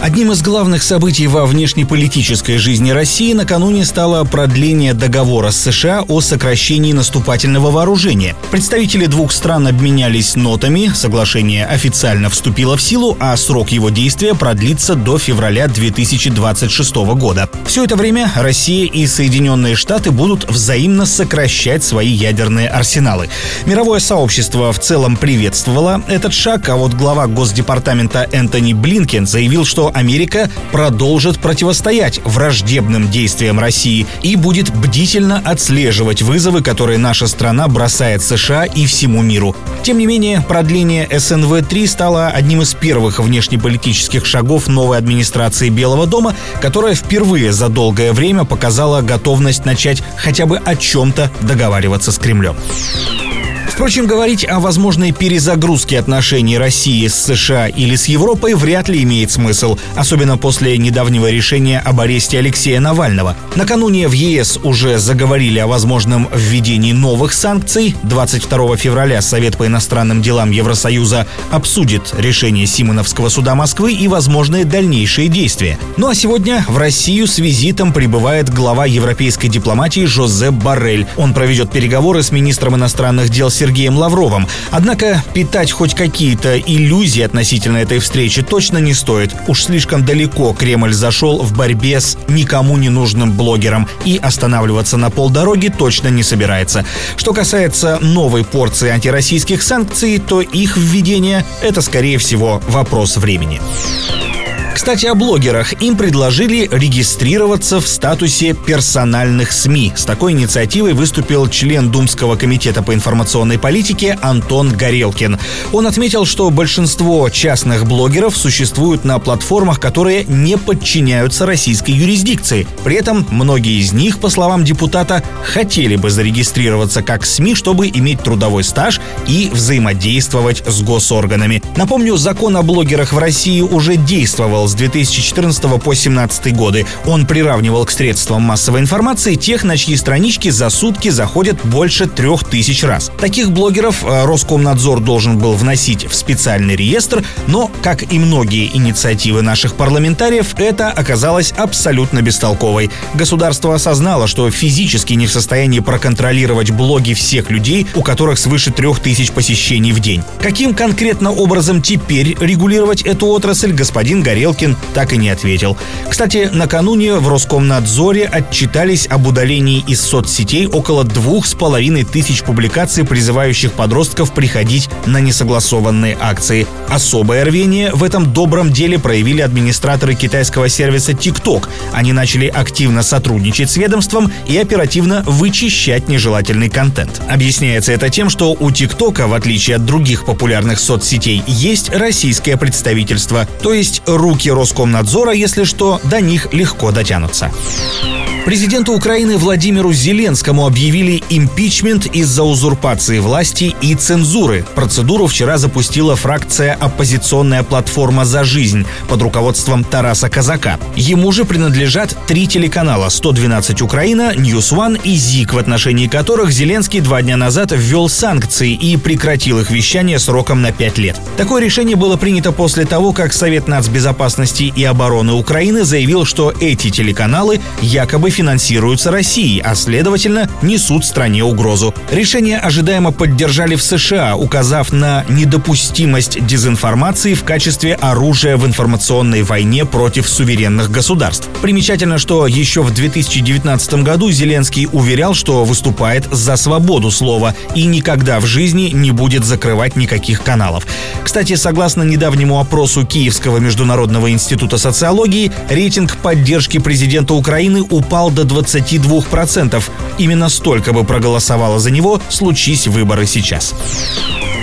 Одним из главных событий во внешнеполитической жизни России накануне стало продление договора с США о сокращении наступательного вооружения. Представители двух стран обменялись нотами, соглашение официально вступило в силу, а срок его действия продлится до февраля 2026 года. Все это время Россия и Соединенные Штаты будут взаимно сокращать свои ядерные арсеналы. Мировое сообщество в целом приветствовало этот шаг, а вот глава Госдепартамента Энтони Блинкен заявил, что Америка продолжит противостоять враждебным действиям России и будет бдительно отслеживать вызовы, которые наша страна бросает США и всему миру. Тем не менее, продление СНВ-3 стало одним из первых внешнеполитических шагов новой администрации Белого дома, которая впервые за долгое время показала готовность начать хотя бы о чем-то договариваться с Кремлем. Впрочем, говорить о возможной перезагрузке отношений России с США или с Европой вряд ли имеет смысл, особенно после недавнего решения об аресте Алексея Навального. Накануне в ЕС уже заговорили о возможном введении новых санкций. 22 февраля Совет по иностранным делам Евросоюза обсудит решение Симоновского суда Москвы и возможные дальнейшие действия. Ну а сегодня в Россию с визитом прибывает глава европейской дипломатии Жозеп Баррель. Он проведет переговоры с министром иностранных дел Сергеем Лавровым. Однако питать хоть какие-то иллюзии относительно этой встречи точно не стоит. Уж слишком далеко Кремль зашел в борьбе с никому не нужным блогером и останавливаться на полдороги точно не собирается. Что касается новой порции антироссийских санкций, то их введение – это, скорее всего, вопрос времени. Кстати, о блогерах. Им предложили регистрироваться в статусе персональных СМИ. С такой инициативой выступил член Думского комитета по информационной политике Антон Горелкин. Он отметил, что большинство частных блогеров существуют на платформах, которые не подчиняются российской юрисдикции. При этом многие из них, по словам депутата, хотели бы зарегистрироваться как СМИ, чтобы иметь трудовой стаж и взаимодействовать с госорганами. Напомню, закон о блогерах в России уже действовал с 2014 по 2017 годы. Он приравнивал к средствам массовой информации тех, на чьи странички за сутки заходят больше трех тысяч раз. Таких блогеров э, Роскомнадзор должен был вносить в специальный реестр, но, как и многие инициативы наших парламентариев, это оказалось абсолютно бестолковой. Государство осознало, что физически не в состоянии проконтролировать блоги всех людей, у которых свыше трех тысяч посещений в день. Каким конкретно образом теперь регулировать эту отрасль, господин Горелкин Галкин так и не ответил. Кстати, накануне в Роскомнадзоре отчитались об удалении из соцсетей около двух с половиной тысяч публикаций, призывающих подростков приходить на несогласованные акции. Особое рвение в этом добром деле проявили администраторы китайского сервиса TikTok. Они начали активно сотрудничать с ведомством и оперативно вычищать нежелательный контент. Объясняется это тем, что у ТикТока, в отличие от других популярных соцсетей, есть российское представительство, то есть руки руки Роскомнадзора, если что, до них легко дотянутся. Президенту Украины Владимиру Зеленскому объявили импичмент из-за узурпации власти и цензуры. Процедуру вчера запустила фракция «Оппозиционная платформа за жизнь» под руководством Тараса Казака. Ему же принадлежат три телеканала «112 Украина», «NewsOne» и «ЗИК», в отношении которых Зеленский два дня назад ввел санкции и прекратил их вещание сроком на пять лет. Такое решение было принято после того, как Совет нацбезопасности и обороны Украины заявил, что эти телеканалы якобы финансируются Россией, а следовательно несут стране угрозу. Решение ожидаемо поддержали в США, указав на недопустимость дезинформации в качестве оружия в информационной войне против суверенных государств. Примечательно, что еще в 2019 году Зеленский уверял, что выступает за свободу слова и никогда в жизни не будет закрывать никаких каналов. Кстати, согласно недавнему опросу Киевского международного института социологии, рейтинг поддержки президента Украины упал упал до 22%. Именно столько бы проголосовало за него, случись выборы сейчас.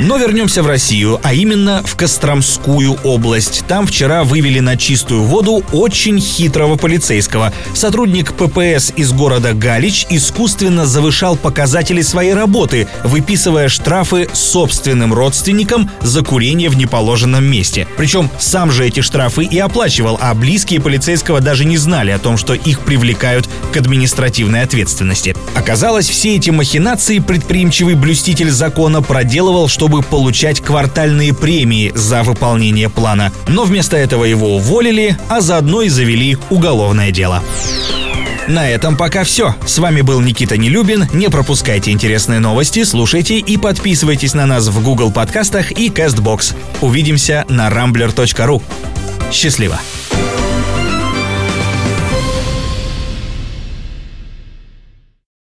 Но вернемся в Россию, а именно в Костромскую область. Там вчера вывели на чистую воду очень хитрого полицейского. Сотрудник ППС из города Галич искусственно завышал показатели своей работы, выписывая штрафы собственным родственникам за курение в неположенном месте. Причем сам же эти штрафы и оплачивал, а близкие полицейского даже не знали о том, что их привлекают к административной ответственности. Оказалось, все эти махинации предприимчивый блюститель закона проделывал, что чтобы получать квартальные премии за выполнение плана. Но вместо этого его уволили, а заодно и завели уголовное дело. На этом пока все. С вами был Никита Нелюбин. Не пропускайте интересные новости, слушайте и подписывайтесь на нас в Google подкастах и CastBox. Увидимся на rambler.ru. Счастливо!